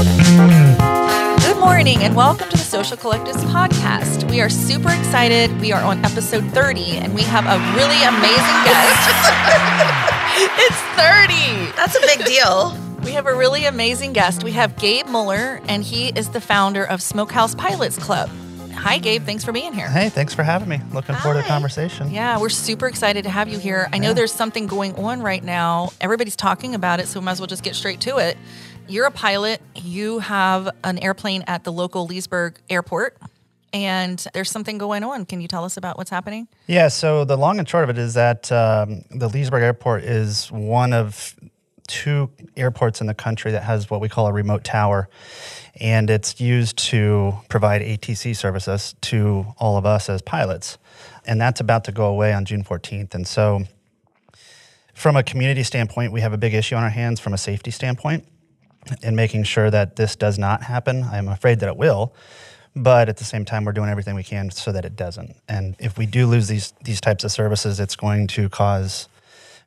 Good morning and welcome to the Social Collectives podcast. We are super excited. We are on episode 30 and we have a really amazing guest. it's 30. That's a big deal. We have a really amazing guest. We have Gabe Muller, and he is the founder of Smokehouse Pilots Club. Hi, Gabe. Thanks for being here. Hey, thanks for having me. Looking forward to the conversation. Yeah, we're super excited to have you here. I know Yeah. there's something going on right now. Everybody's talking about it, so we might as well just get straight to it. You're a pilot. You have an airplane at the local Leesburg airport, and there's something going on. Can you tell us about what's happening? Yeah, so the long and short of it is that um, the Leesburg Airport is one of two airports in the country that has what we call a remote tower. And it's used to provide ATC services to all of us as pilots. And that's about to go away on June 14th. And so, from a community standpoint, we have a big issue on our hands from a safety standpoint in making sure that this does not happen. I'm afraid that it will. But at the same time, we're doing everything we can so that it doesn't. And if we do lose these these types of services, it's going to cause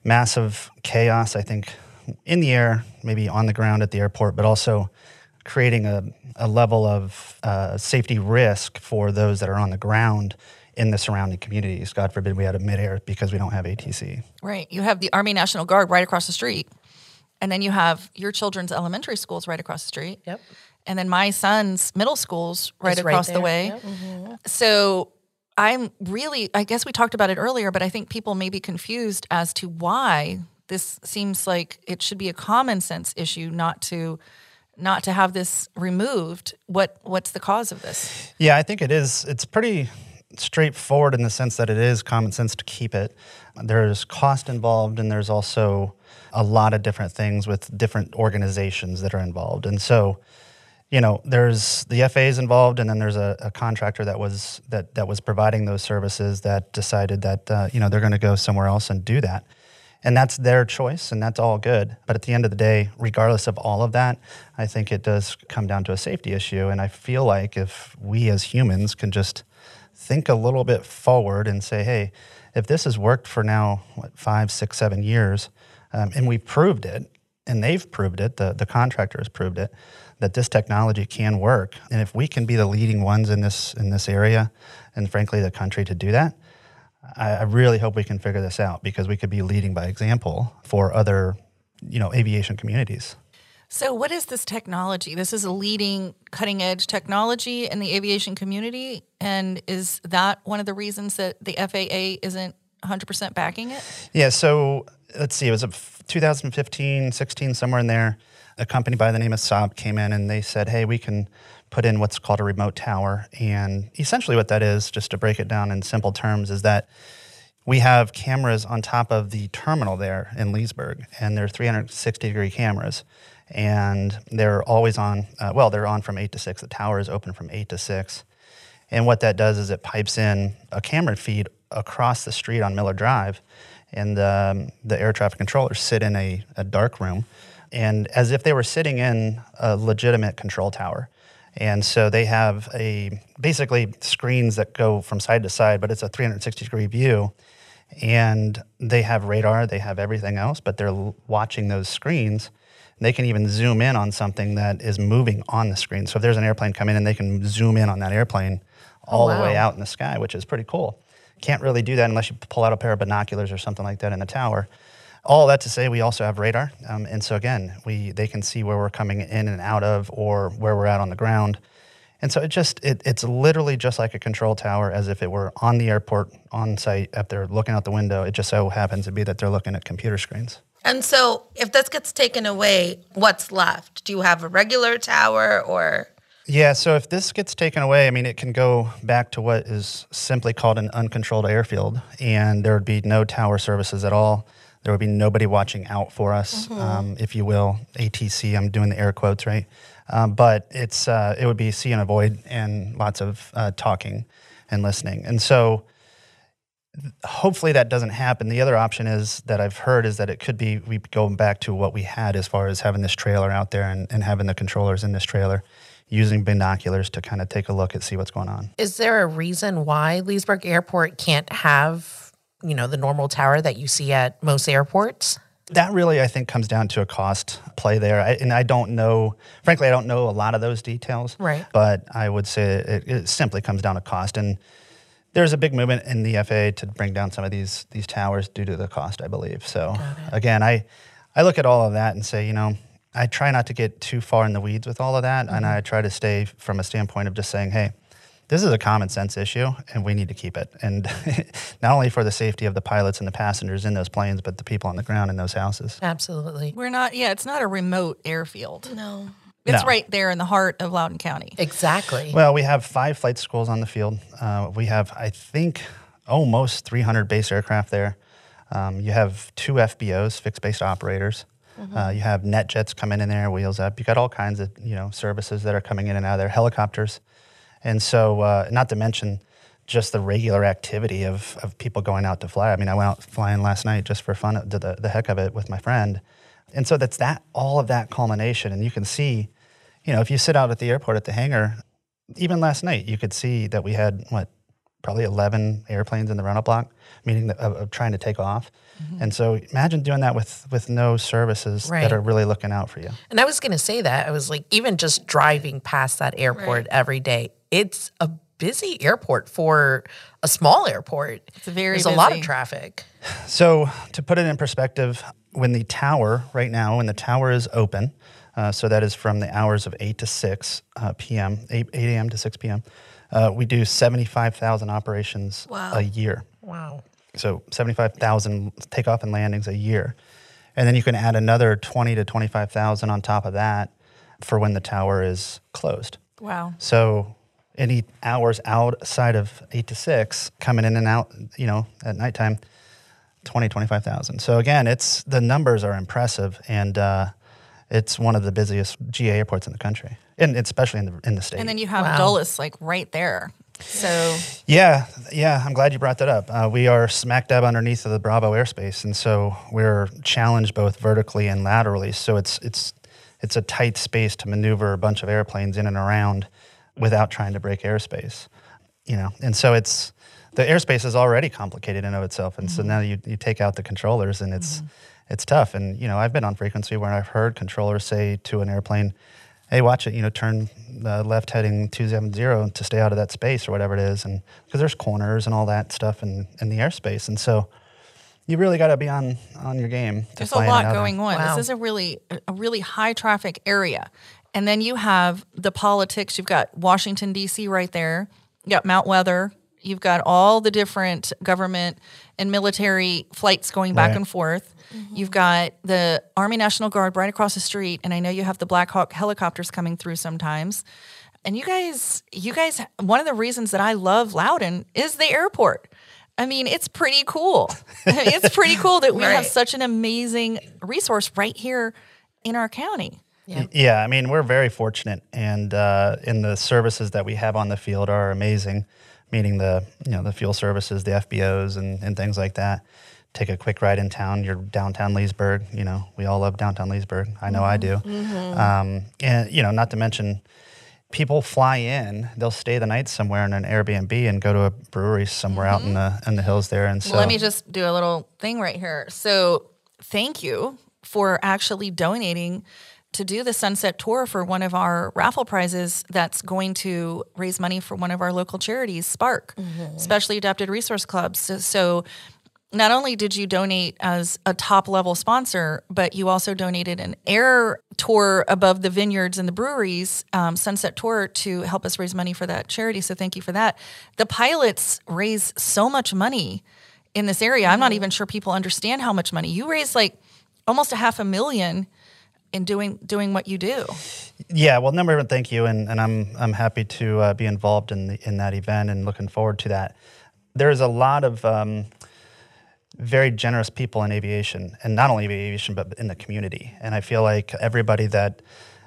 massive chaos. I think in the air, maybe on the ground at the airport, but also creating a, a level of uh, safety risk for those that are on the ground in the surrounding communities. God forbid we had a midair because we don't have ATC. Right. You have the Army National Guard right across the street, and then you have your children's elementary schools right across the street. Yep. And then my son's middle school's right It's right across the way. Yep. Mm-hmm. So I'm really, I guess we talked about it earlier, but I think people may be confused as to why this seems like it should be a common sense issue not to not to have this removed. What what's the cause of this? Yeah, I think it is. It's pretty straightforward in the sense that it is common sense to keep it. There's cost involved, and there's also a lot of different things with different organizations that are involved. And so, you know, there's the FAA is involved, and then there's a, a contractor that was that that was providing those services that decided that uh, you know they're going to go somewhere else and do that. And that's their choice, and that's all good. But at the end of the day, regardless of all of that, I think it does come down to a safety issue. And I feel like if we as humans can just think a little bit forward and say, hey, if this has worked for now, what, five, six, seven years, um, and we proved it, and they've proved it, the, the contractor has proved it, that this technology can work. And if we can be the leading ones in this, in this area, and frankly, the country to do that, I, I really hope we can figure this out because we could be leading by example for other, you know, aviation communities. So what is this technology? This is a leading cutting edge technology in the aviation community and is that one of the reasons that the FAA isn't 100% backing it? Yeah, so let's see, it was a f- 2015, 16, somewhere in there. A company by the name of Saab came in and they said, hey, we can put in what's called a remote tower. And essentially, what that is, just to break it down in simple terms, is that we have cameras on top of the terminal there in Leesburg, and they're 360 degree cameras. And they're always on, uh, well, they're on from 8 to 6. The tower is open from 8 to 6. And what that does is it pipes in a camera feed across the street on Miller Drive, and um, the air traffic controllers sit in a, a dark room, and as if they were sitting in a legitimate control tower. And so they have a basically screens that go from side to side, but it's a 360 degree view. And they have radar, they have everything else, but they're watching those screens. They can even zoom in on something that is moving on the screen. So if there's an airplane coming in, and they can zoom in on that airplane all the way out in the sky, which is pretty cool. Can't really do that unless you pull out a pair of binoculars or something like that in the tower. All that to say, we also have radar, um, and so again, we they can see where we're coming in and out of, or where we're at on the ground. And so it just it, it's literally just like a control tower, as if it were on the airport on site. up they're looking out the window, it just so happens to be that they're looking at computer screens. And so, if this gets taken away, what's left? Do you have a regular tower or? Yeah, so if this gets taken away, I mean, it can go back to what is simply called an uncontrolled airfield, and there would be no tower services at all. There would be nobody watching out for us, um, if you will. ATC, I'm doing the air quotes, right? Um, but it's uh, it would be see and avoid, and lots of uh, talking and listening. And so, hopefully that doesn't happen. The other option is that I've heard is that it could be we going back to what we had as far as having this trailer out there and, and having the controllers in this trailer, using binoculars to kind of take a look and see what's going on. Is there a reason why Leesburg Airport can't have, you know, the normal tower that you see at most airports? that really I think comes down to a cost play there, I, and I don't know. Frankly, I don't know a lot of those details. Right. But I would say it, it simply comes down to cost, and there's a big movement in the FAA to bring down some of these these towers due to the cost, I believe. So again, I I look at all of that and say, you know, I try not to get too far in the weeds with all of that, and I try to stay from a standpoint of just saying, hey. This is a common sense issue, and we need to keep it. And not only for the safety of the pilots and the passengers in those planes, but the people on the ground in those houses. Absolutely. We're not, yeah, it's not a remote airfield. No. It's No. right there in the heart of Loudoun County. Exactly. Well, we have five flight schools on the field. Uh, we have, I think, almost 300 base aircraft there. Um, you have two FBOs, fixed base operators. Uh, you have NetJets coming in there, wheels up. You got all kinds of you know services that are coming in and out of there, helicopters, and so uh, not to mention just the regular activity of, of people going out to fly. I mean, I went out flying last night just for fun, did the, the heck of it with my friend, and so that's that all of that culmination, and you can see, you know, if you sit out at the airport at the hangar, even last night, you could see that we had what probably 11 airplanes in the rental block, meaning that, of, of trying to take off. And so imagine doing that with with no services Right. that are really looking out for you. And I was going to say that. I was like, even just driving past that airport every day, it's a busy airport for a small airport. It's very There's a lot of traffic. So to put it in perspective, when the tower right now, when the tower is open, uh, so that is from the hours of 8 to 6 uh, p.m., 8, 8 a.m. to 6 p.m., uh, we do 75,000 operations Wow. a year. Wow. So 75,000 takeoff and landings a year. And then you can add another 20 to 25,000 on top of that for when the tower is closed. Wow. So any hours outside of 8 to 6 coming in and out, you know, at nighttime, 20, 25,000. So again, it's the numbers are impressive and uh, it's one of the busiest GA airports in the country, and especially in the in the state. And then you have Wow. Dulles like right there. So Yeah, yeah, I'm glad you brought that up. Uh, we are smack dab underneath of the Bravo airspace, and so we're challenged both vertically and laterally. So it's it's it's a tight space to maneuver a bunch of airplanes in and around without trying to break airspace. You know, and so it's the airspace is already complicated in of itself, and so now you, you take out the controllers, and it's it's tough. And you know, I've been on frequency where I've heard controllers say to an airplane, hey, watch it, you know, turn uh, left heading 270 to stay out of that space or whatever it is. And because there's corners and all that stuff in, in the airspace. And so you really got to be on, on your game. There's a fly in and lot going there. on. Wow. This is a really a really high traffic area. And then you have the politics. You've got Washington D.C. right there. You got Mount Weather. You've got all the different government and military flights going back Right. and forth. You've got the Army National Guard right across the street, and I know you have the Black Hawk helicopters coming through sometimes. And you guys, you guys, one of the reasons that I love Loudoun is the airport. I mean, it's pretty cool. it's pretty cool that we have such an amazing resource right here in our county. Yeah. Yeah, I mean, we're very fortunate, and uh, in the services that we have on the field are amazing. Meaning the you know the fuel services, the FBOs, and, and things like that. Take a quick ride in town. You're downtown Leesburg. You know we all love downtown Leesburg. I know I do. Mm-hmm. Mm-hmm. Um, and you know, not to mention, people fly in. They'll stay the night somewhere in an Airbnb and go to a brewery somewhere out in mm-hmm. the in the hills there. And so Well, let me just do a little thing right here. So, thank you for actually donating to do the sunset tour for one of our raffle prizes that's going to raise money for one of our local charities, Spark, Specially Adapted Resource Clubs. So, so not only did you donate as a top level sponsor, but you also donated an air tour above the vineyards and the breweries, um, sunset tour, to help us raise money for that charity. So thank you for that. The pilots raise so much money in this area. I'm not even sure people understand how much money you raise, like almost a half a million in doing doing what you do. Yeah, well, number one, thank you, and, and I'm I'm happy to uh, be involved in the, in that event and looking forward to that. There's a lot of um, very generous people in aviation, and not only aviation, but in the community. And I feel like everybody that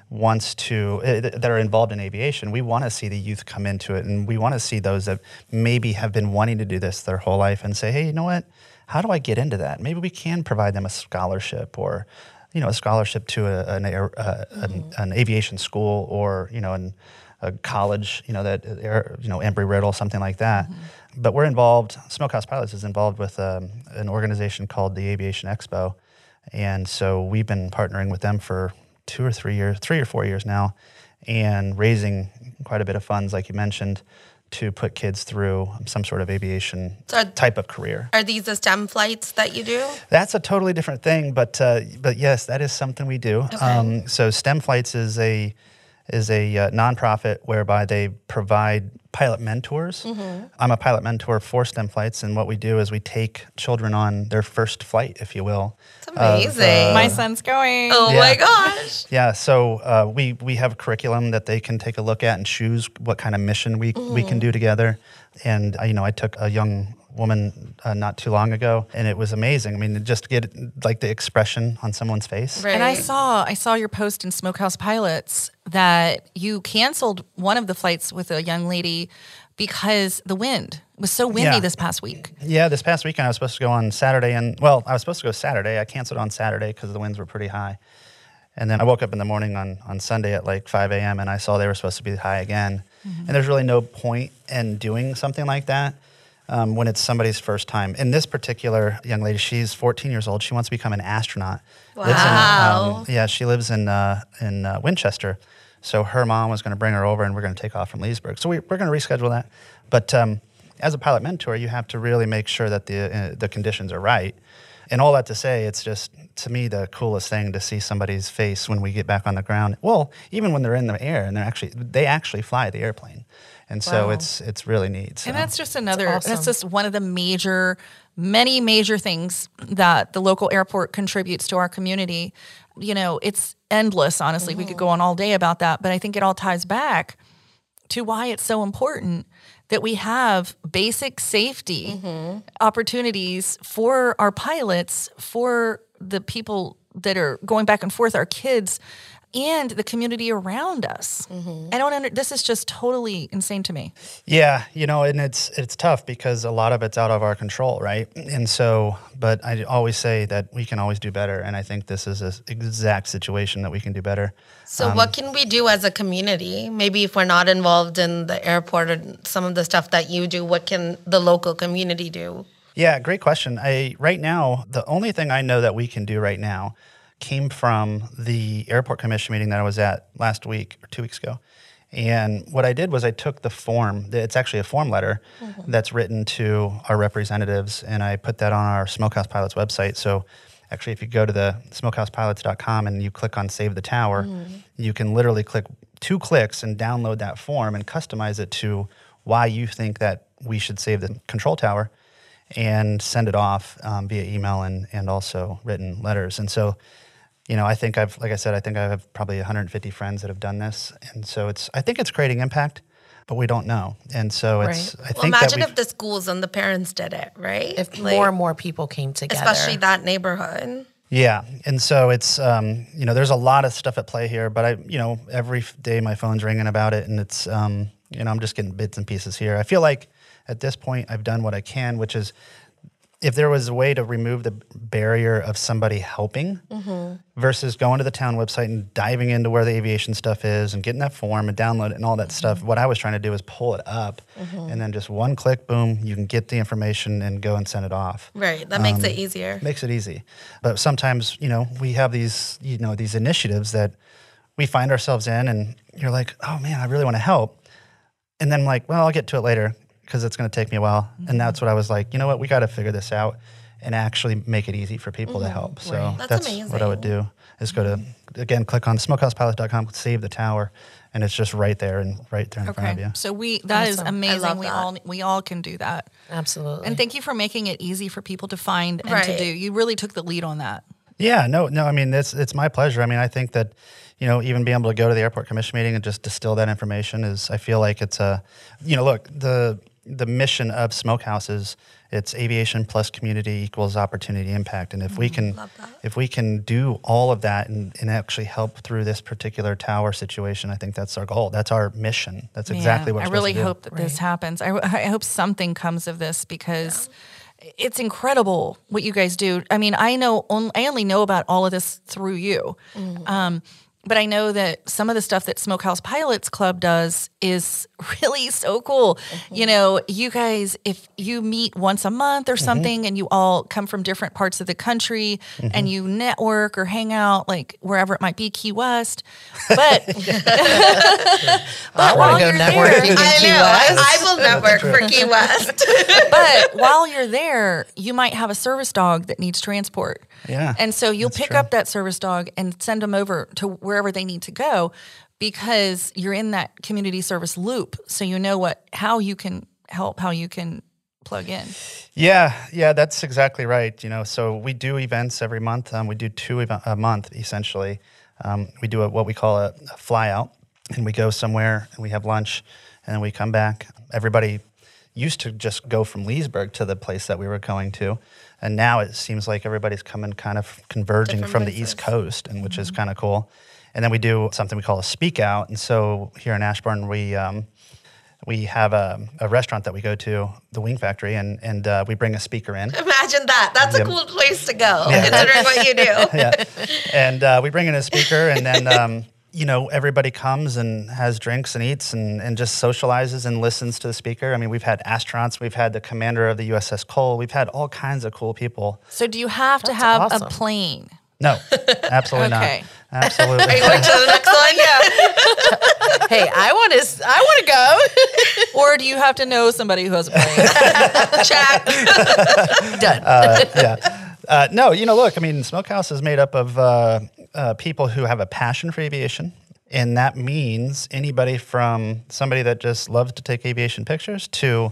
wants to eh, that are involved in aviation, we want to see the youth come into it, and we want to see those that maybe have been wanting to do this their whole life and say, hey, you know what? How do I get into that? Maybe we can provide them a scholarship or you know, a scholarship to a, an, air, uh, an, an aviation school or, you know, an, a college, you know, that, air, you know, Embry-Riddle, something like that. But we're involved, Smokehouse Pilots is involved with um, an organization called the Aviation Expo. And so we've been partnering with them for two or three years, three or four years now, and raising quite a bit of funds, like you mentioned, to put kids through some sort of aviation So are- type of career. Are these the STEM flights that you do? That's a totally different thing, but uh, but yes, that is something we do. Um, so STEM Flights is a is a uh, nonprofit whereby they provide pilot mentors. I'm a pilot mentor for STEM Flights, and what we do is we take children on their first flight, if you will. It's amazing. My son's going. oh Yeah. my gosh. Yeah, so uh, we we have a curriculum that they can take a look at and choose what kind of mission we we can do together. And uh, you know, I took a young woman uh, not too long ago, and it was amazing. I mean, just get like the expression on someone's face. Right. And I saw I saw your post in Smokehouse Pilots that you canceled one of the flights with a young lady because the wind was so windy Yeah. this past week. Yeah, this past weekend I was supposed to go on Saturday, and well, I was supposed to go Saturday. I canceled on Saturday because the winds were pretty high. And then I woke up in the morning on, on Sunday at like 5 a.m. and I saw they were supposed to be high again. And there's really no point in doing something like that um, when it's somebody's first time. In this particular young lady, she's 14 years old. She wants to become an astronaut. Lives in, Wow. um, yeah, she lives in uh, in uh, Winchester. So her mom was going to bring her over, and we're going to take off from Leesburg. So we, we're going to reschedule that. But um, as a pilot mentor, you have to really make sure that the uh, the conditions are right. And all that to say, it's just to me the coolest thing to see somebody's face when we get back on the ground. Well, even when they're in the air and they're actually they actually fly the airplane, and so Wow. it's it's really neat. So. And that's just another awesome. that's just one of the major many major things that the local airport contributes to our community. You know, it's endless, honestly. We could go on all day about that, but I think it all ties back to why it's so important that we have basic safety mm-hmm. opportunities for our pilots, for the people that are going back and forth, our kids, and the community around us. Mm-hmm. I don't under, this is just totally insane to me. Yeah, you know, and it's it's tough because a lot of it's out of our control, right? And so, but I always say that we can always do better, and I think this is an exact situation that we can do better. So, um, what can we do as a community? Maybe if we're not involved in the airport or some of the stuff that you do, what can the local community do? Yeah, great question. I right now the only thing I know that we can do right now came from the airport commission meeting that I was at last week or two weeks ago. And what I did was I took the form, it's actually a form letter that's written to our representatives, and I put that on our Smokehouse Pilots website. So actually, if you go to the smokehousepilots.com and you click on Save the Tower, you can literally click two clicks and download that form and customize it to why you think that we should save the control tower and send it off um, via email and, and also written letters. And so, you know, I think I've, like I said, I think I have probably 150 friends that have done this. And so it's, I think it's creating impact, but we don't know. And so it's, I Well, think imagine that if the schools and the parents did it, right? If Like, more and more people came together. especially that neighborhood. Yeah, and so it's um, you know there's a lot of stuff at play here, but I you know every day my phone's ringing about it, and it's um, you know I'm just getting bits and pieces here. I feel like at this point I've done what I can, which is if there was a way to remove the barrier of somebody helping mm-hmm. versus going to the town website and diving into where the aviation stuff is and getting that form and download it and all that mm-hmm. stuff. What I was trying to do is pull it up mm-hmm. and then just one click, boom, you can get the information and go and send it off Right. That makes it um, easier. makes it easy. But sometimes, you know, we have these, you know, these initiatives that we find ourselves in, and you're like, oh man, I really want to help. And then I'm like, well, I'll get to it later because it's going to take me a while. And that's what I was like, you know what, we got to figure this out and actually make it easy for people to mm-hmm. help. So Right. That's that's, what I would do is go to, again, click on smokehousepilots.com, save the tower, and it's just right there and right there in front of you. So we that is Awesome. amazing. We that. all we all can do that. Absolutely. And thank you for making it easy for people to find and to do. You really took the lead on that. Yeah, no, no. I mean, it's it's my pleasure. I mean, I think that you know, even being able to go to the airport commission meeting and just distill that information is, I feel like it's a, you know, look the the mission of smokehouses it's aviation plus community equals opportunity impact, and if we can if we can do all of that and, and actually help through this particular tower situation, I think that's our goal. That's our mission. That's exactly Man, what I we're really supposed to do. hope that this happens. I, I hope something comes of this because it's incredible what you guys do. I mean, I know on, I only know about all of this through you. Mm-hmm. Um, but I know that some of the stuff that Smokehouse Pilots Club does is really so cool. You mm-hmm. know, you guys, if you meet once a month or mm-hmm. something and you all come from different parts of the country and mm-hmm. you network or hang out, like wherever it might be, Key West. But, I while go you're networking in I know. I will network for Key West. but while you're there, you might have a service dog that needs transport. Yeah, And so you'll pick true. up that service dog and send them over to wherever they need to go because you're in that community service loop. So you know what how you can help, how you can plug in. Yeah, yeah, that's exactly right. You know, so we do events every month. Um, we do two ev- a month essentially. Um, we do a, what we call a, a fly out, and we go somewhere and we have lunch, and then we come back. Everybody used to just go from Leesburg to the place that we were going to, and now it seems like everybody's coming kind of converging Different from the. East Coast, and which is kind of cool. And then we do something we call a speak out, and so here in Ashburn we. Um, we have a, a restaurant that we go to, the Wing Factory, and and uh, we bring a speaker in. Imagine that. That's Yeah. a cool place to go, Yeah. considering what you do. yeah, and uh, we bring in a speaker, and then um, you know everybody comes and has drinks and eats and, and just socializes and listens to the speaker. I mean, we've had astronauts, we've had the commander of the USS Cole, we've had all kinds of cool people. So do you have to have awesome. a plane? No, absolutely Okay. not. Absolutely. Are you going to the next one? Yeah. hey, I want to. I want to go. or do you have to know somebody who has a plane? Check. Done. yeah. Uh, no, you know, look, I mean, Smokehouse is made up of uh, uh, people who have a passion for aviation. And that means anybody from somebody that just loves to take aviation pictures to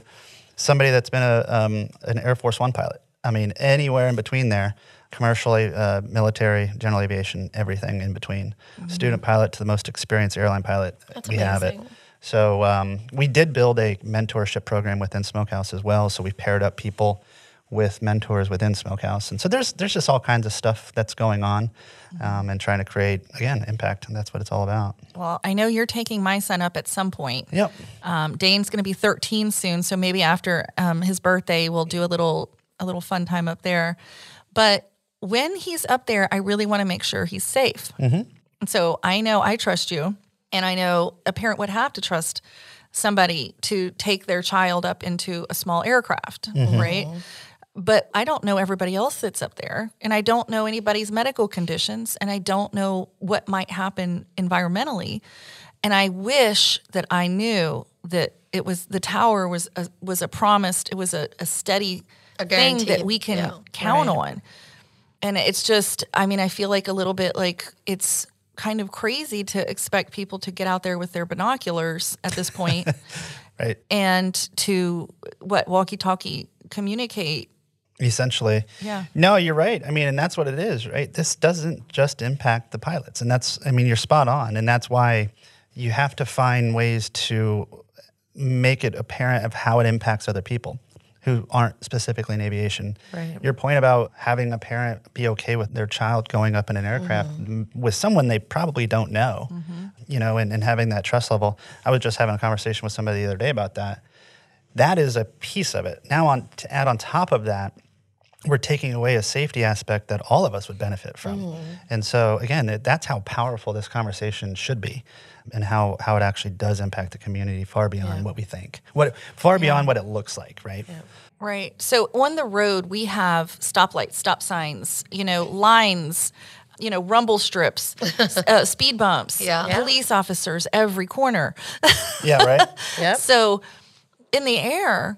somebody that's been a, um, an Air Force One pilot. I mean, anywhere in between there, commercial, uh, military, general aviation, everything in between. Student pilot to the most experienced airline pilot, That's we have it. So um, we did build a mentorship program within Smokehouse as well. So we've paired up people with mentors within Smokehouse, and so there's there's just all kinds of stuff that's going on, um, and trying to create again impact, and that's what it's all about. well, I know you're taking my son up at some point. Yep. Um, Dane's going to be 13 soon, so maybe after um, his birthday, we'll do a little a little fun time up there. But when he's up there, I really want to make sure he's safe. Mm-hmm. And so I know I trust you, and I know a parent would have to trust somebody to take their child up into a small aircraft, mm-hmm. right? But I don't know everybody else that's up there, and I don't know anybody's medical conditions, and I don't know what might happen environmentally. And I wish that I knew that it was the tower was a, was a promised, it was a, a steady A thing that we can yeah. count on. And it's just, I mean, I feel like a little bit like it's kind of crazy to expect people to get out there with their binoculars at this point Right. and to what walkie talkie communicate. Essentially. Yeah. No, you're right. I mean, and that's what it is, right? This doesn't just impact the pilots, and that's I mean, you're spot on, and that's why you have to find ways to make it apparent of how it impacts other people who aren't specifically in aviation. Right. Your point about having a parent be okay with their child going up in an aircraft mm-hmm. m- with someone they probably don't know, mm-hmm. you know, and, and having that trust level. I was just having a conversation with somebody the other day about that. That is a piece of it. Now, on to add on top of that, we're taking away a safety aspect that all of us would benefit from. And so, again, that's how powerful this conversation should be and how, how it actually does impact the community far beyond what we think, what far beyond what it looks like, right? Right. So on the road, we have stoplights, stop signs, you know, lines, you know, rumble strips, uh, speed bumps, Yeah. Yeah. police officers every corner. Yeah, right? Yep. So in the air,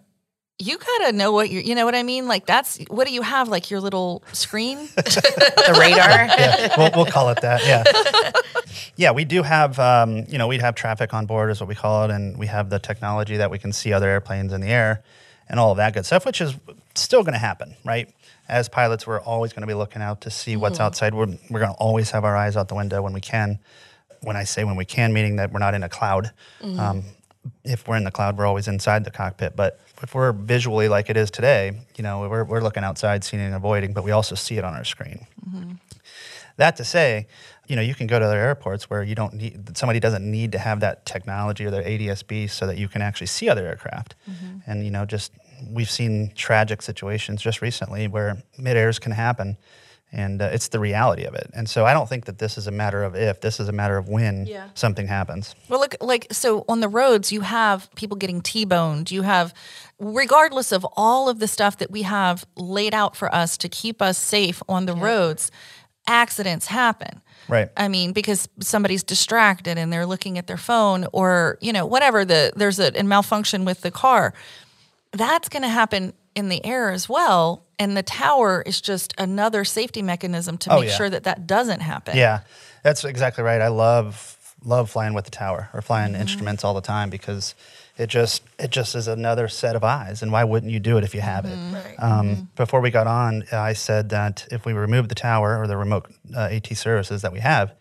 you gotta know what you're, you know what I mean? Like that's, what do you have? Like your little screen? the radar. yeah, we'll, we'll call it that. Yeah. Yeah, we do have, um, you know, we'd have traffic on board, is what we call it, and we have the technology that we can see other airplanes in the air and all of that good stuff, which is still going to happen, right? As pilots, we're always going to be looking out to see what's outside. We're, we're going to always have our eyes out the window when we can. When I say when we can, meaning that we're not in a cloud. Um, if we're in the cloud, we're always inside the cockpit. But if we're visually like it is today, you know, we're, we're looking outside, seeing and avoiding, but we also see it on our screen. Mm-hmm. That to say, you know, you can go to other airports where you don't need somebody doesn't need to have that technology or their ADSB so that you can actually see other aircraft. Mm-hmm. And you know, just we've seen tragic situations just recently where mid airs can happen, And uh, it's the reality of it. And so I don't think that this is a matter of if, this is a matter of when Yeah. something happens. Well, look, like, so on the roads, you have people getting T boned. You have, regardless of all of the stuff that we have laid out for us to keep us safe on the roads, accidents happen. Right. I mean, because somebody's distracted and they're looking at their phone or, you know, whatever the, there's a, a malfunction with the car. That's going to happen in the air as well. And the tower is just another safety mechanism to Oh, make yeah. sure that that doesn't happen. Yeah, that's exactly right. I love love flying with the tower or flying Mm-hmm. instruments all the time because it just it just is another set of eyes. And why wouldn't you do it if you have Mm-hmm. it? Right. Um, Before we got on, I said that if we remove the tower or the remote uh, AT services that we have,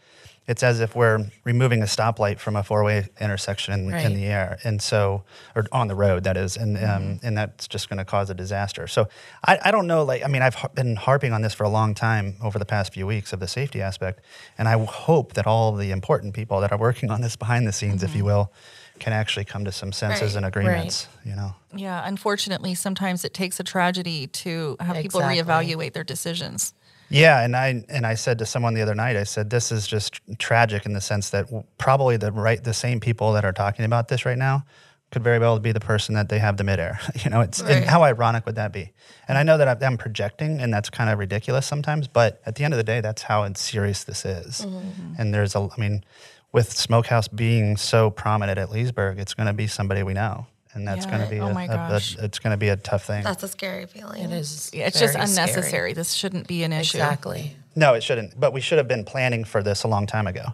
it's as if we're removing a stoplight from a four-way intersection in, in the air, and so or on the road that is, and um, Mm-hmm. and that's just going to cause a disaster. So I, I don't know. Like I mean, I've been harping on this for a long time over the past few weeks of the safety aspect, and I hope that all the important people that are working on this behind the scenes, if you Mm-hmm. will, can actually come to some senses Right. and agreements. You know. Yeah, unfortunately, sometimes it takes a tragedy to have people Exactly. reevaluate their decisions. Yeah, and I and I said to someone the other night, I said this is just tragic in the sense that probably the right the same people that are talking about this right now could very well be the person that they have the midair. You know, it's Right. and how ironic would that be? And I know that I'm projecting, and that's kind of ridiculous sometimes. But at the end of the day, that's how serious this is. Mm-hmm. And there's a, I mean, with Smokehouse being so prominent at Leesburg, it's going to be somebody we know, and that's going to be Oh a, my a- a- gosh. it's going to be a tough thing. That's a scary feeling. It is. Yeah, it's just very scary. unnecessary. This shouldn't be an issue. Exactly. No, it shouldn't. But we should have been planning for this a long time ago.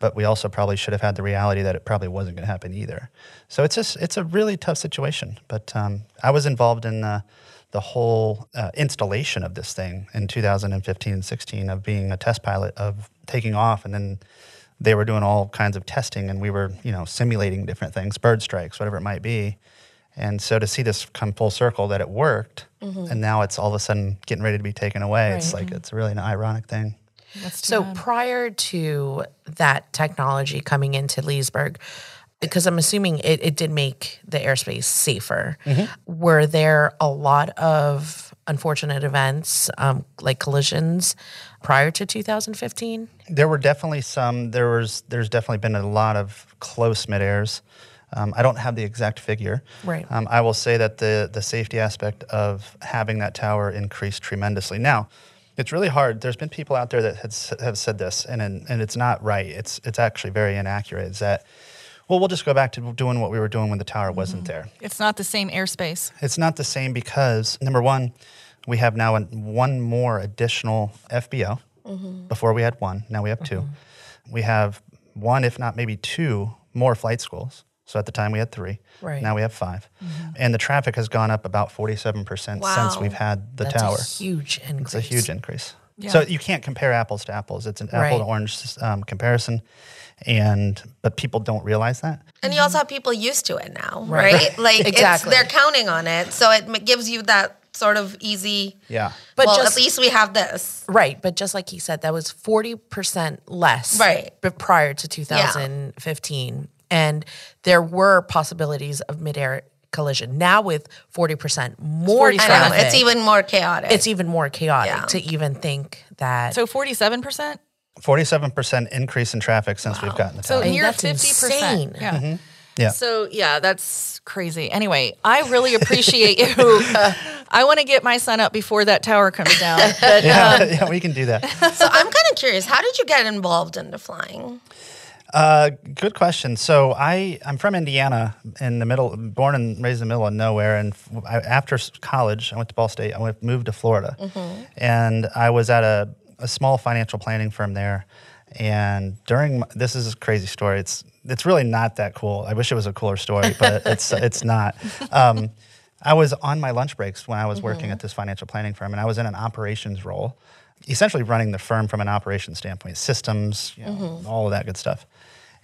But we also probably should have had the reality that it probably wasn't going to happen either. So it's just it's a really tough situation. But um, I was involved in the the whole uh, installation of this thing in 2015 and 16 of being a test pilot of taking off and then they were doing all kinds of testing and we were you know simulating different things bird strikes whatever it might be. And so to see this come full circle that it worked mm-hmm. and now it's all of a sudden getting ready to be taken away it's like mm-hmm. it's really an ironic thing. So bad. prior to that technology coming into Leesburg, because I'm assuming it, it did make the airspace safer, mm-hmm. were there a lot of unfortunate events, um, like collisions, prior to 2015? There were definitely some. There was. There's definitely been a lot of close midairs. Um, I don't have the exact figure. Right. Um, I will say that the the safety aspect of having that tower increased tremendously. Now, it's really hard. There's been people out there that had, have said this, and and and it's not right. It's it's actually very inaccurate. Is that well, we'll just go back to doing what we were doing when the tower wasn't there. it's not the same airspace. It's not the same because number one, we have now an, one more additional FBO. Mm-hmm. Before we had one, now we have 2 mm-hmm. We have one, if not maybe two, more flight schools. So at the time we had three. Right. Now we have 5 mm-hmm. and the traffic has gone up about forty-seven percent since we've had the That's tower. a huge increase. It's a huge increase. Yeah. So you can't compare apples to apples. It's an apple to orange um, comparison, and but people don't realize that. And you also have people used to it now, Right. right? Like Exactly. it's, they're counting on it, so it gives you that sort of easy. Yeah. But well, just- at least we have this. Right, but just like he said, that was forty percent less, Right. But prior to 2015, and there were possibilities of midair collision. Now with forty percent more I know traffic, it's even more chaotic. it's even more chaotic Yeah. to even think that. So forty-seven percent. Forty-seven percent increase in traffic since we've gotten the So tower. mean, near that's fifty insane. percent. Yeah. Mm-hmm. Yeah. So yeah, that's crazy. Anyway, I really appreciate you. I want to get my son up before that tower comes down. But yeah, yeah, we can do that. so I'm kind of curious. How did you get involved into flying? Uh, good question. So I I'm from Indiana, in the middle, born and raised in the middle of nowhere. And f- I, after college, I went to Ball State. I went moved to Florida, and I was at a, a small financial planning firm there. And during my, this is a crazy story. It's it's really not that cool. I wish it was a cooler story, but it's it's not. Um, I was on my lunch breaks when I was working mm-hmm. at this financial planning firm, and I was in an operations role, essentially running the firm from an operations standpoint, systems, you know, mm-hmm. all of that good stuff.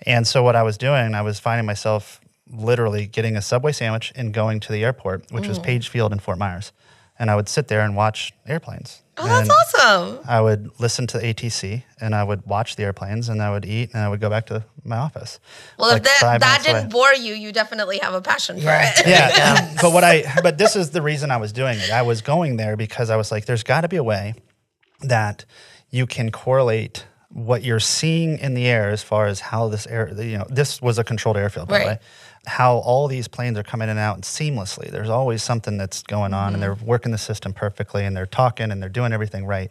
And so what I was doing, I was finding myself literally getting a Subway sandwich and going to the airport, which was mm. Page Field in Fort Myers. And I would sit there and watch airplanes. Oh, that's And awesome. I would listen to ATC and I would watch the airplanes and I would eat and I would go back to my office. Well, like if that, that didn't bore you, you definitely have a passion Yeah. for it. yeah. Um, but what I but this is the reason I was doing it. I was going there because I was like, there's got to be a way that you can correlate what you're seeing in the air as far as how this air, you know, this was a controlled airfield, by the Right. way, how all these planes are coming in and out and seamlessly. There's always something that's going on and they're working the system perfectly and they're talking and they're doing everything right.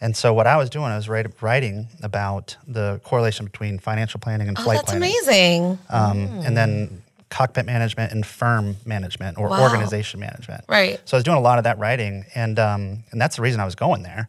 And so what I was doing, I was write, writing about the correlation between financial planning and Oh, flight that's planning. That's amazing. Um, And then cockpit management and firm management or Wow. organization management. Right. So I was doing a lot of that writing, and um, and that's the reason I was going there,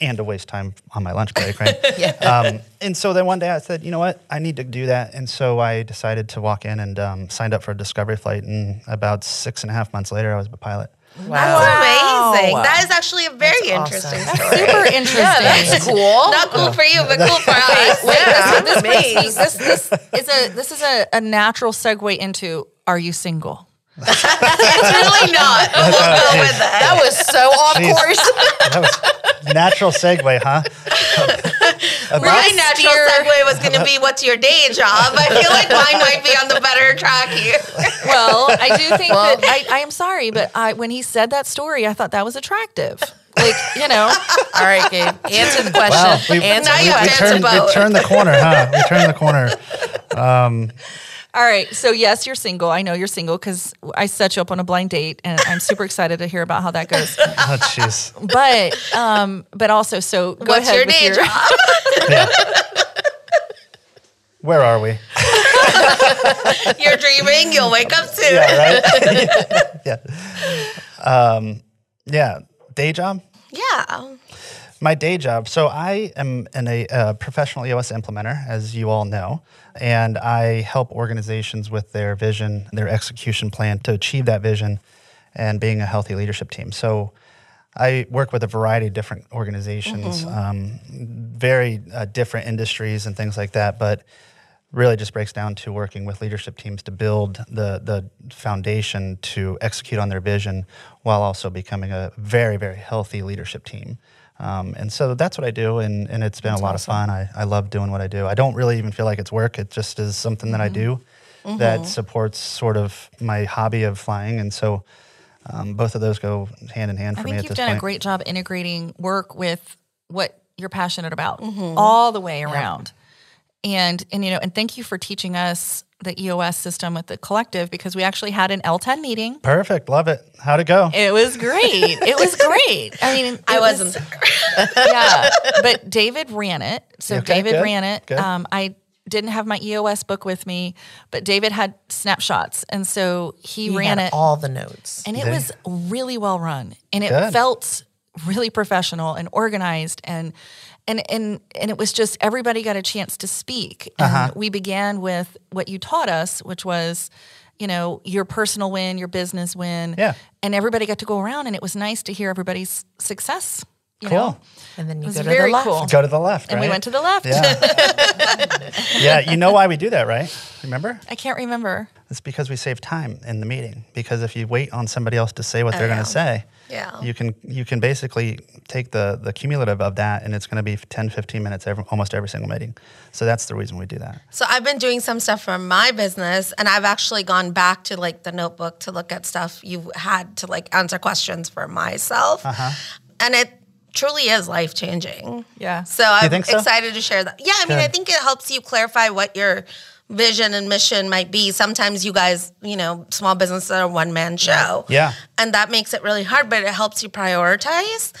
and to waste time on my lunch break, right? yeah. Um, and so then one day I said, you know what, I need to do that, and so I decided to walk in and um, signed up for a discovery flight, and about six and a half months later, I was a pilot. Wow. That's Wow. amazing. That is actually a very That's interesting awesome. story. Super interesting. yeah, That's cool. Not cool for you, but cool for us. Wait, Yeah, this, this, I'm brings me- amazed. this, this is a this is a, a natural segue into Are you single? It's really not. We'll go with that. That was so off Jeez. course. That was natural segue, huh? My natural steer- segue was going to be what's your day job. I feel like mine might be on the better track here. Well, I do think that I, I am sorry, but I when he said that story, I thought that was attractive. Like, you know, All right, Gabe. Answer the question. Wow, we, Answer Now the you we, have we to question. answer turned, we both. turned the corner, huh? We turned the corner. Um, all right. So yes, you're single. I know you're single because I set you up on a blind date, and I'm super excited to hear about how that goes. Oh, jeez. But um, but also, so go What's ahead your with day your job? Yeah. Where are we? You're dreaming. You'll wake up soon. Yeah, right. yeah. Um, yeah. Day job. Yeah. My day job. So I am an, a, uh professional EOS implementer, as you all know, and I help organizations with their vision, their execution plan to achieve that vision, and being a healthy leadership team. So I work with a variety of different organizations, um, very uh, different industries and things like that, but really just breaks down to working with leadership teams to build the the foundation to execute on their vision while also becoming a very very healthy leadership team um, and so that's what I do and, and it's been a lot of fun. I, I love doing what I do. I don't really even feel like it's work. It just is something that I do that supports sort of my hobby of flying and so um, both of those go hand in hand for I think at you've this done point. a great job integrating work with what you're passionate about Mm-hmm. all the way around. And and you know, and thank you for teaching us the EOS system with the collective because we actually had an L10 meeting. perfect love it how'd it go It was great. it was great. I mean, I it was- wasn't. yeah, but David ran it. So Okay, David good, ran it. Um, I didn't have my EOS book with me, but David had snapshots, and so he, He ran had it. all the notes. and it There- was really well run and it Good. felt really professional and organized and and and and it was just everybody got a chance to speak and Uh-huh. we began with what you taught us which was you know your personal win your business win Yeah. and everybody got to go around and it was nice to hear everybody's success you Cool. know And then you was go to very the left. cool. go to the left and we went to the left yeah yeah you know why we do that right remember i can't remember It's because we save time in the meeting. Because if you wait on somebody else to say what they're going to say, Yeah. you can you can basically take the the cumulative of that, and it's going to be 10, 15 minutes every, almost every single meeting. So that's the reason we do that. So I've been doing some stuff for my business, and I've actually gone back to like the notebook to look at stuff you had to like answer questions for myself, Uh-huh. and it truly is life changing. Yeah. So I'm think so? excited to share that. Yeah, I mean, I think it helps you clarify what your vision and mission might be. Sometimes you guys, you know, small businesses are one man show. Yeah. And that makes it really hard, but it helps you prioritize.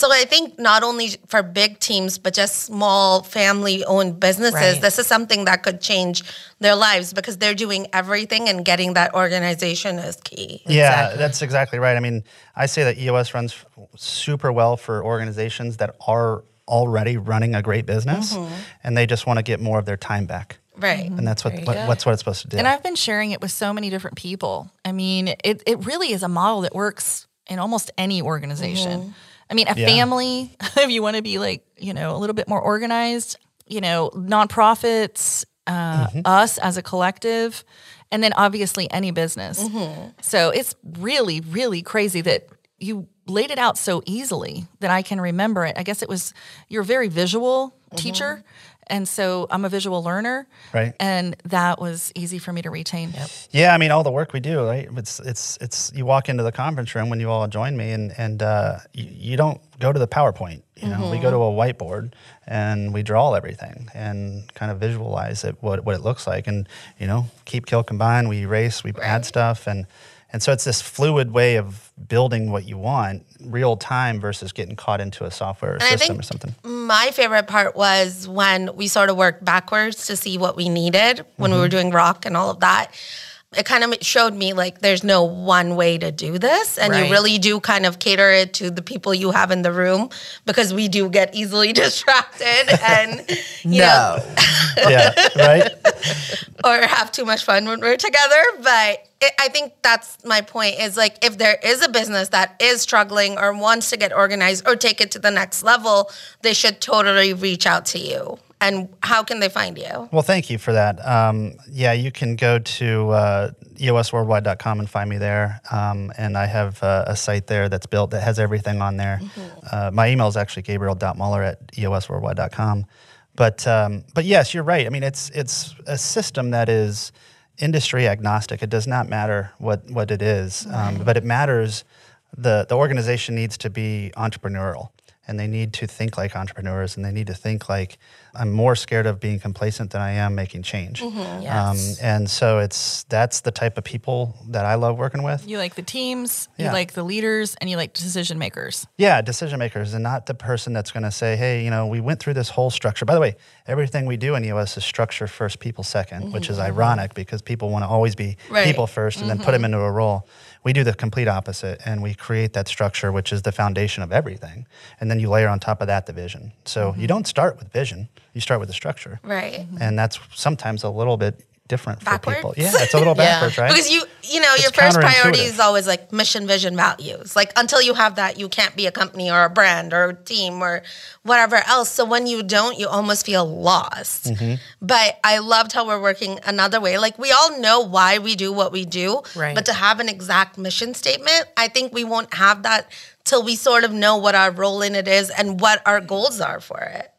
So I think not only for big teams, but just small family owned businesses, Right. this is something that could change their lives because they're doing everything and getting that organization is key. Yeah, Exactly. that's exactly right. I mean, I say that EOS runs super well for organizations that are already running a great business, mm-hmm. and they just want to get more of their time back. Right. And that's what, what what's what it's supposed to do. And I've been sharing it with so many different people. I mean, it, it really is a model that works in almost any organization. Mm-hmm. I mean, a Yeah. family, if you want to be like, you know, a little bit more organized, you know, nonprofits, uh, us as a collective, and then obviously any business. So it's really, really crazy that you laid it out so easily that I can remember it. I guess it was you're a very visual teacher, and so I'm a visual learner, Right. And that was easy for me to retain. Yeah, I mean, all the work we do, right? It's it's it's. You walk into the conference room when you all join me, and and uh, you, you don't go to the PowerPoint. You know, we go to a whiteboard and we draw everything and kind of visualize it what what it looks like, and you know, keep, kill, combine. We erase, we add stuff, and and so it's this fluid way of building what you want, real time versus getting caught into a software I system or something. My favorite part was when we sort of worked backwards to see what we needed when we mm-hmm. were doing rock and all of that. It kind of showed me like there's no one way to do this, and Right. you really do kind of cater it to the people you have in the room because we do get easily distracted and you know yeah, right. or have too much fun when we're together. But it, I think that's my point is like if there is a business that is struggling or wants to get organized or take it to the next level, they should totally reach out to you. And how can they find you? Well, thank you for that. Um, yeah, you can go to uh, eosworldwide.com and find me there. Um, and I have uh, a site there that's built that has everything on there. Uh, my email is actually gabriel.muller at eosworldwide.com. But, um, but yes, you're right. I mean, it's, it's a system that is industry agnostic. It does not matter what, what it is, um, but it matters. The, the organization needs to be entrepreneurial and they need to think like entrepreneurs and they need to think like I'm more scared of being complacent than I am making change. Mm-hmm. Um, yes. Um, and so it's that's the type of people that I love working with. You like the teams, Yeah. you like the leaders, and you like decision makers. Yeah, decision makers and not the person that's going to say, hey, you know, we went through this whole structure. By the way, everything we do in the us is structure first, people 2nd which is mm-hmm. ironic because people want to always be Right. people 1st and then put mm-hmm. them into a role. We do the complete opposite and we create that structure, which is the foundation of everything. And then you layer on top of that the vision. So you mm-hmm. don't start with vision, you start with the structure. Right. And that's sometimes a little bit different for people. Backwards? Yeah, it's a little Yeah. backwards, right? Because you, you know, It's your first priority is always like mission, vision, values. Like until you have that, you can't be a company or a brand or a team or whatever else. So when you don't, you almost feel lost. Mm-hmm. But I loved how we're working another way. Like we all know why we do what we do, Right. but to have an exact mission statement, I think we won't have that till we sort of know what our role in it is and what our goals are for it.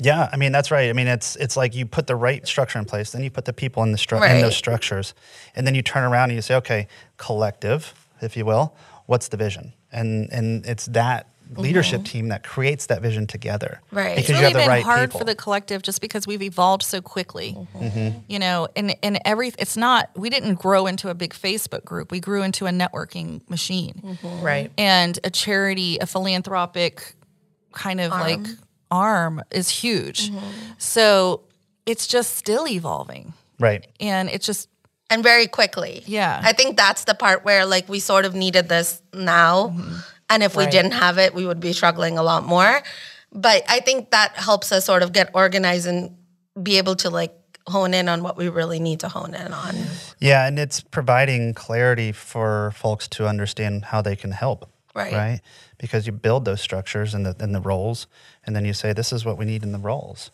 Yeah, I mean that's right. I mean it's it's like you put the right structure in place, then you put the people in the stru- in those structures, and then you turn around and you say, okay, collective, if you will, what's the vision? And and it's that leadership team that creates that vision together, Mm-hmm. Right. Because It's you really have the been right hard people. for the collective just because we've evolved so quickly. Mm-hmm. You know, and and every it's not we didn't grow into a big Facebook group. We grew into a networking machine Right. and a charity, a philanthropic kind of like arm is huge. Mm-hmm. So it's just still evolving, right. and it's just and very quickly. Yeah. I think that's the part where like we sort of needed this now. Mm-hmm. And if we Right. didn't have it, we would be struggling a lot more. But I think that helps us sort of get organized and be able to like hone in on what we really need to hone in on. Yeah, and it's providing clarity for folks to understand how they can help. Right. Right. Because you build those structures and the and the roles, and then you say, this is what we need in the roles.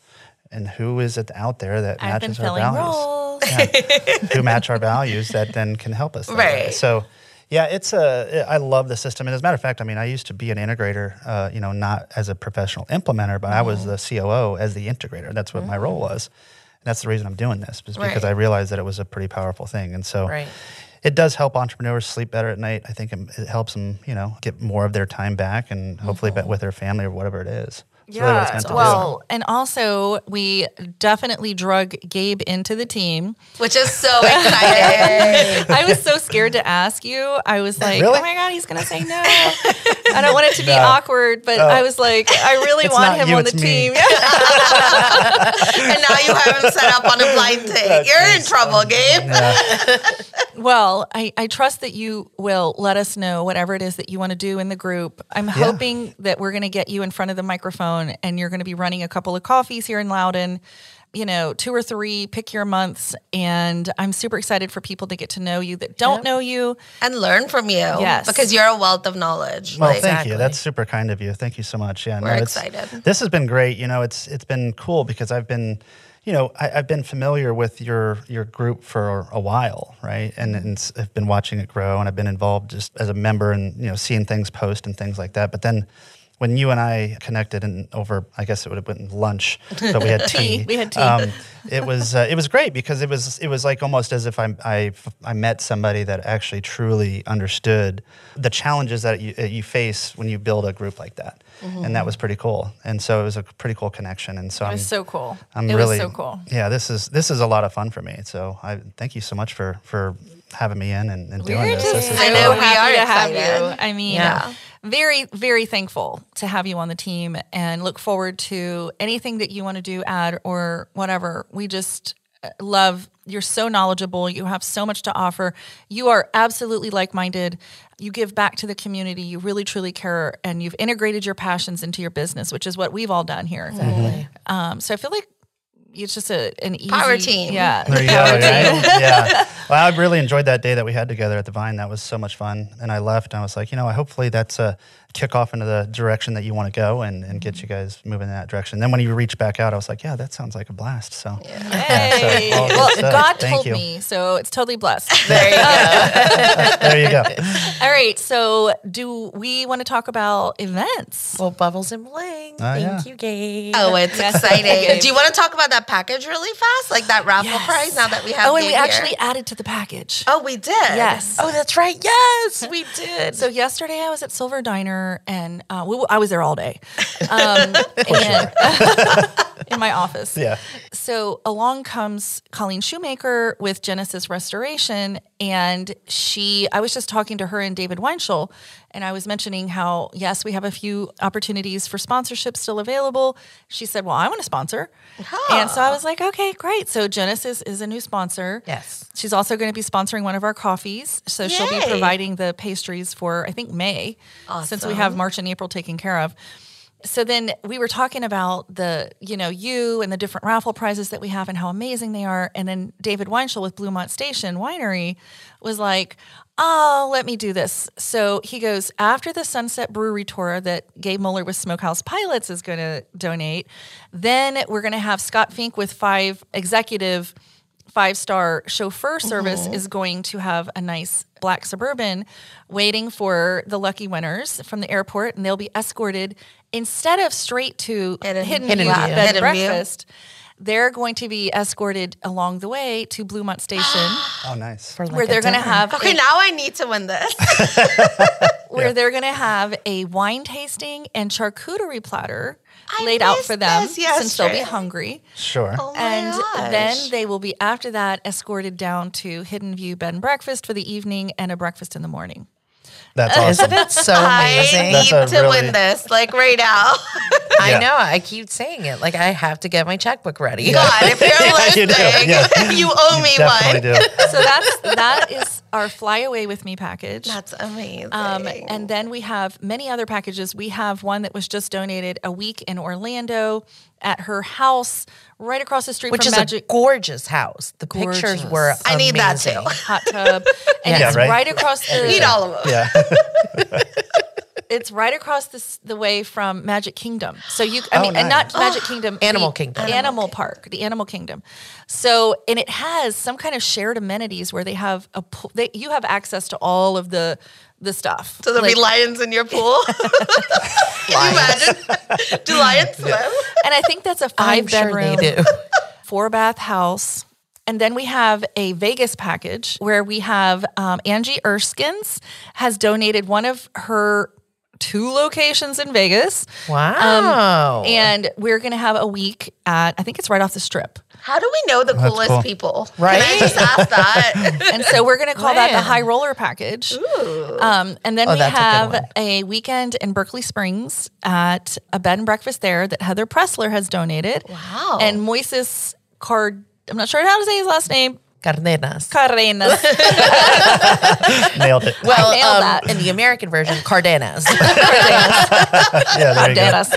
And who is it out there that I've matches our values? Yeah. who match our values that then can help us. that way. Right. So, yeah, it's a. I love the system, and as a matter of fact, I mean, I used to be an integrator. Uh, you know, not as a professional implementer, but I was the COO as the integrator. That's what my role was. And that's the reason I'm doing this, is because Right. I realized that it was a pretty powerful thing. And so, Right. It does help entrepreneurs sleep better at night. I think it, it helps them, you know, get more of their time back, and hopefully, be with their family or whatever it is. It's really what it's meant well, and also we definitely drug Gabe into the team. Which is so exciting. I was so scared to ask you. I was like, Really? oh my God, he's going to say no. I don't want it to be No. awkward, but I oh. was like, I really It's want him you, on the team. and now you have him set up on a blind date. You're in trouble, um, Gabe. well, I, I trust that you will let us know whatever it is that you want to do in the group. I'm hoping that we're going to get you in front of the microphone and you're going to be running a couple of coffees here in Loudoun. You know, two or three, pick your months. And I'm super excited for people to get to know you that don't know you. And learn from you. Yes. Because you're a wealth of knowledge. Well, Like, thank Exactly. you. That's super kind of you. Thank you so much. Yeah, We're it's- excited. This has been great. You know, it's it's been cool because I've been, you know, I, I've been familiar with your your group for a while, right? And, mm-hmm. and s- I've been watching it grow, and I've been involved just as a member, and you know, seeing things post and things like that. But then. When you and I connected and over, I guess it would have been lunch, but we had tea. We had tea. Um, it was uh, it was great because it was it was like almost as if I I I met somebody that actually truly understood the challenges that you, you face when you build a group like that, and that was pretty cool. And so it was a pretty cool connection. And so It I'm was so cool. I'm it really was so cool. Yeah, this is this is a lot of fun for me. So I thank you so much for for having me in and, and doing this. This is I so know we are to have you. I mean, Yeah. very, very thankful to have you on the team and look forward to anything that you want to do, add or whatever. We just uh, love you're so knowledgeable. You have so much to offer. You are absolutely like minded. You give back to the community. You really, truly care, and you've integrated your passions into your business, which is what we've all done here. Um, so I feel like it's just a an easy Power team. Yeah, There you go. Right? yeah. Well, I really enjoyed that day that we had together at the Vine. That was so much fun. And I left and I was like, you know, hopefully that's a kickoff into the direction that you want to go and, and get you mm-hmm. guys moving in that direction. Then when you reach back out, I was like, yeah, that sounds like a blast. So Hey. So, well, stuff. God Thank told you. me, so it's totally blessed. There you go. there you go. All right. So, do we want to talk about events? Well, Bubbles and Bling. Ah, Thank yeah. you, Gabe. Oh, it's exciting. Do you want to talk about that package really fast? Like that raffle Yes. prize now that we have Oh, and we here? actually added to the package. Oh, we did. Yes. Oh, that's right. Yes, we did. So yesterday I was at Silver Diner and uh, we, I was there all day, um, and, in my office. Yeah. So along comes Colleen Shoemaker with Genesis Restoration, and she. I was just talking to her and David Weinschel, and I was mentioning how yes, we have a few opportunities for sponsorship still available. She said, "Well, I want to sponsor," and so I was like, "Okay, great." So Genesis is a new sponsor. Yes. She's also going to be sponsoring one of our coffees. So she'll be providing the pastries for, I think, May, since we have March and April taken care of. So then we were talking about the, you know, you and the different raffle prizes that we have and how amazing they are. And then David Weinschel with Bluemont Station Winery was like, oh, let me do this. So he goes, after the Sunset Brewery Tour that Gabe Muller with Smokehouse Pilots is going to donate, then we're going to have Scott Fink with five executive five star chauffeur service mm-hmm. is going to have a nice black suburban waiting for the lucky winners from the airport and they'll be escorted instead of straight to Hidden- hidden, Hidden View View. bed and Hidden View. breakfast they're going to be escorted along the way to Bluemont Station Oh, nice. For like where they're going to have Okay, a- now I need to win this. where they're going to have a wine tasting and charcuterie platter I laid out for them this since they'll be hungry Sure. Oh my and gosh. then they will be after that escorted down to Hidden View Bed and Breakfast for the evening and a breakfast in the morning. That's awesome. Isn't it so I amazing? That's need to really- win this, like right now. I Yeah. know. I keep saying it. Like I have to get my checkbook ready. God, if you're You do, listening, yeah. you owe me Definitely one. do. So that's that is our fly away with me package. That's amazing. Um, and then we have many other packages. We have one that was just donated a week in Orlando at her house right across the street Which from is Magic a gorgeous house. The pictures Gorgeous. were I need that too. amazing. hot tub. And Yeah, it's right? right, across the Need all of them. Yeah. it's right across this, the way from Magic Kingdom. So you, I Oh, mean, and not nice. Magic Kingdom, Animal the Kingdom. Animal, Park, the Animal Kingdom. So, and it has some kind of shared amenities where they have a, pool- they, you have access to all of the the stuff. So there'll Like- be lions in your pool. Can you imagine? Do lions swim? and I think that's a I'm five sure bedroom, they do. four bath house. And then we have a Vegas package where we have um, Angie Erskines has donated one of her two locations in Vegas. Wow. And we're going to have a week at, I think it's right off the strip. How do we know the coolest cool. people? Right? Can I just ask that? And so we're going to call that the high roller package. Um, and then Oh, we that's a have a, weekend in Berkeley Springs at a bed and breakfast there that Heather Pressler has donated. Wow. And Moises Card, I'm not sure how to say his last name. Cardenas. Cardenas. Nailed it. well, nailed um, that. in the American version, Cardenas. yeah, there you go. Cardenas.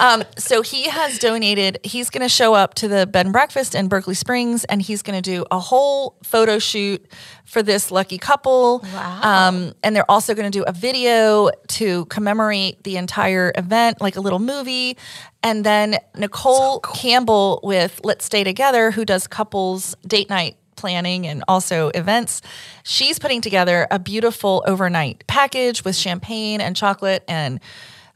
Um, so he has donated. He's going to show up to the bed and breakfast in Berkeley Springs, and he's going to do a whole photo shoot for this lucky couple. Wow. Um, and they're also going to do a video to commemorate the entire event, like a little movie. And then Nicole Campbell with Let's Stay Together, who does couples date night planning and also events. She's putting together a beautiful overnight package with champagne and chocolate and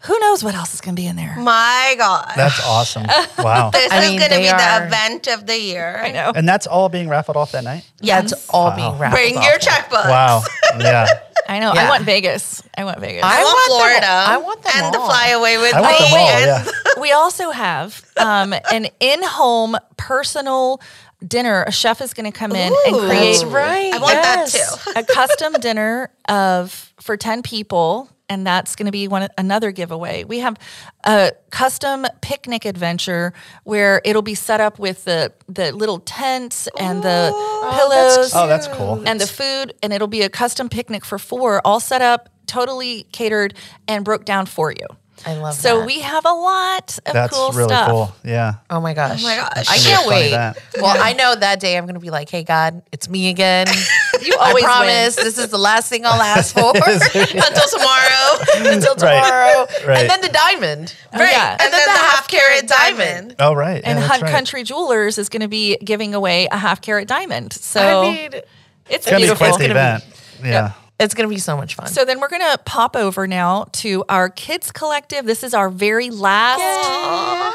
who knows what else is going to be in there. My God. That's awesome. Wow. this I is mean, going to be are- the event of the year. I know. And that's all being raffled off that night? Yeah. That's all being raffled Bring your checkbook. Wow. Yeah. I know. I want Vegas. I want Vegas. I, I want, want them- Florida. I want them and the all. fly away with I want me. them all. and Yeah. we also have um, an in-home personal dinner. A chef is going to come in and create That's right. I want that too. a custom dinner of for 10 people and that's going to be one another giveaway. We have a custom picnic adventure where it'll be set up with the the little tents and the pillows Oh, that's cool. and the food and it'll be a custom picnic for four all set up totally catered and broke down for you. I love So that. we have a lot of That's cool really stuff. cool. Yeah. Oh my gosh. Oh my gosh. I can't wait. that. Well, I know that day I'm going to be like, hey, God, it's me again. You always I win. promise this is the last thing I'll ask for Until tomorrow. until tomorrow. Right. And then the diamond. right. Yeah. And, then, the half carat diamond. Oh, right. And yeah, Hunt right. Country Jewelers is going to be giving away a half carat diamond. So I mean, it's It's going to be beautiful. quite the It's gonna event. Yeah. It's going to be so much fun. So then we're going to pop over now to our kids collective. This is our very last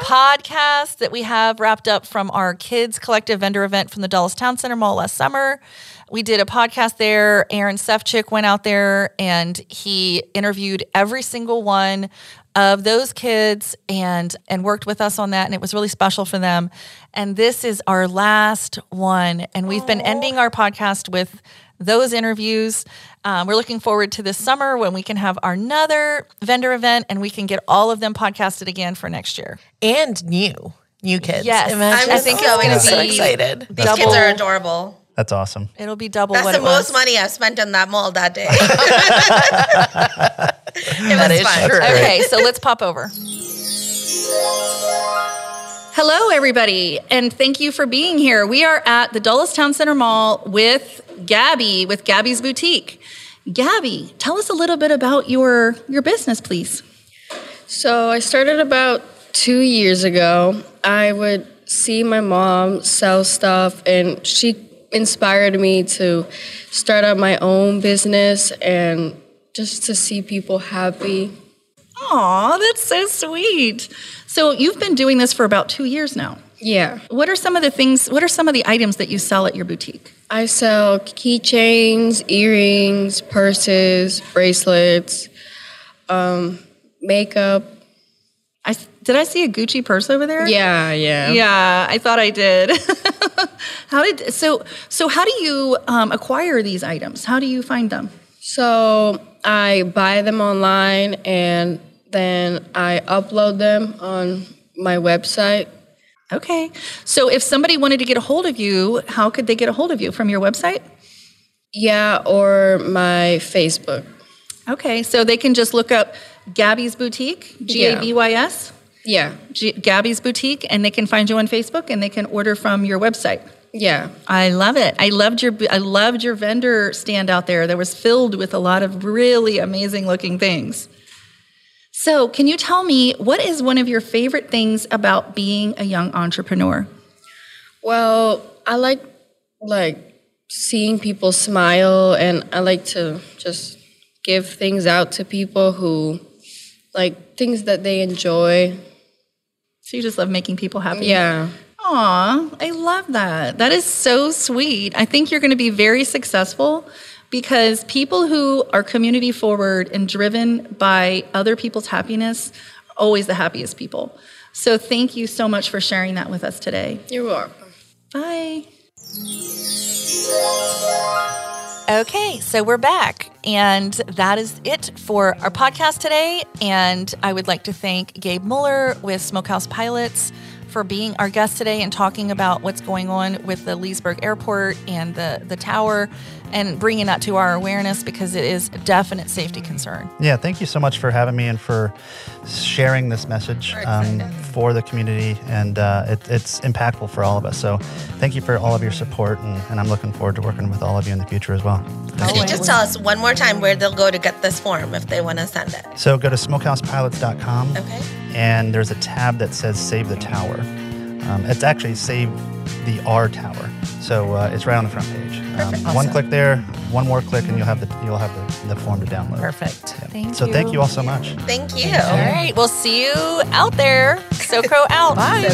podcast that we have wrapped up from our kids collective vendor event from the Dulles Town Center Mall last summer. We did a podcast there. Aaron Sefchik went out there and he interviewed every single one of those kids and and worked with us on that and it was really special for them. And this is our last one and we've been ending our podcast with those interviews. Um, we're looking forward to this summer when we can have our another vendor event and we can get all of them podcasted again for next year. and new, new kids. Yes. Imagine. I'm I think so it's gonna so excited. These kids are adorable. That's awesome. It'll be double That's what the it most was. money I've spent in that mall that day. it was is fun. true. Okay, so let's pop over. Hello, everybody, and thank you for being here. We are at the Dulles Town Center Mall with Gabby, with Gabby's Boutique. Gabby, tell us a little bit about your your business, please. So I started about two years ago. I would see my mom sell stuff, and she inspired me to start up my own business and just to see people happy. Aw, that's so sweet. So you've been doing this for about two years now. Yeah. What are some of the things? What are some of the items that you sell at your boutique? I sell keychains, earrings, purses, bracelets, um, makeup. I did I see a Gucci purse over there? Yeah, yeah. Yeah, I thought I did. how did so so how do you um, acquire these items? How do you find them? So I buy them online and then I upload them on my website. Okay. So if somebody wanted to get a hold of you, how could they get a hold of you from your website? Yeah, or my Facebook. Okay. So they can just look up Gabby's Boutique, G A B Y S, Yeah, G- Gabby's Boutique, and they can find you on Facebook and they can order from your website. Yeah. I love it. I loved your I loved your vendor stand out there. That was filled with a lot of really amazing looking things. So, can you tell me what is one of your favorite things about being a young entrepreneur? Well, I like like seeing people smile and I like to just give things out to people who like things that they enjoy. So you just love making people happy. Yeah. Aw, I love that. That is so sweet. I think you're going to be very successful because people who are community forward and driven by other people's happiness are always the happiest people. So thank you so much for sharing that with us today. You're welcome. Bye. Okay, so we're back, and that is it for our podcast today. And I would like to thank Gabe Muller with Smokehouse Pilots for being our guest today and talking about what's going on with the Leesburg Airport and the, the tower and bringing that to our awareness because it is a definite safety concern. Yeah, thank you so much for having me and for sharing this message um, for the community. And uh, it, it's impactful for all of us. So thank you for all of your support. And, and I'm looking forward to working with all of you in the future as well. Can you just tell us one more time where they'll go to get this form if they want to send it? So go to smokehousepilots.com. Okay. And there's a tab that says Save the Tower. Um, it's actually Save the R Tower. So uh, it's right on the front page. Um, awesome. One click there, one more click, and you'll have the you'll have the, the form to download. Perfect. Yeah. Thank so you. thank you all so much. Thank you. All right, we'll see you out there. SoCro out. Bye.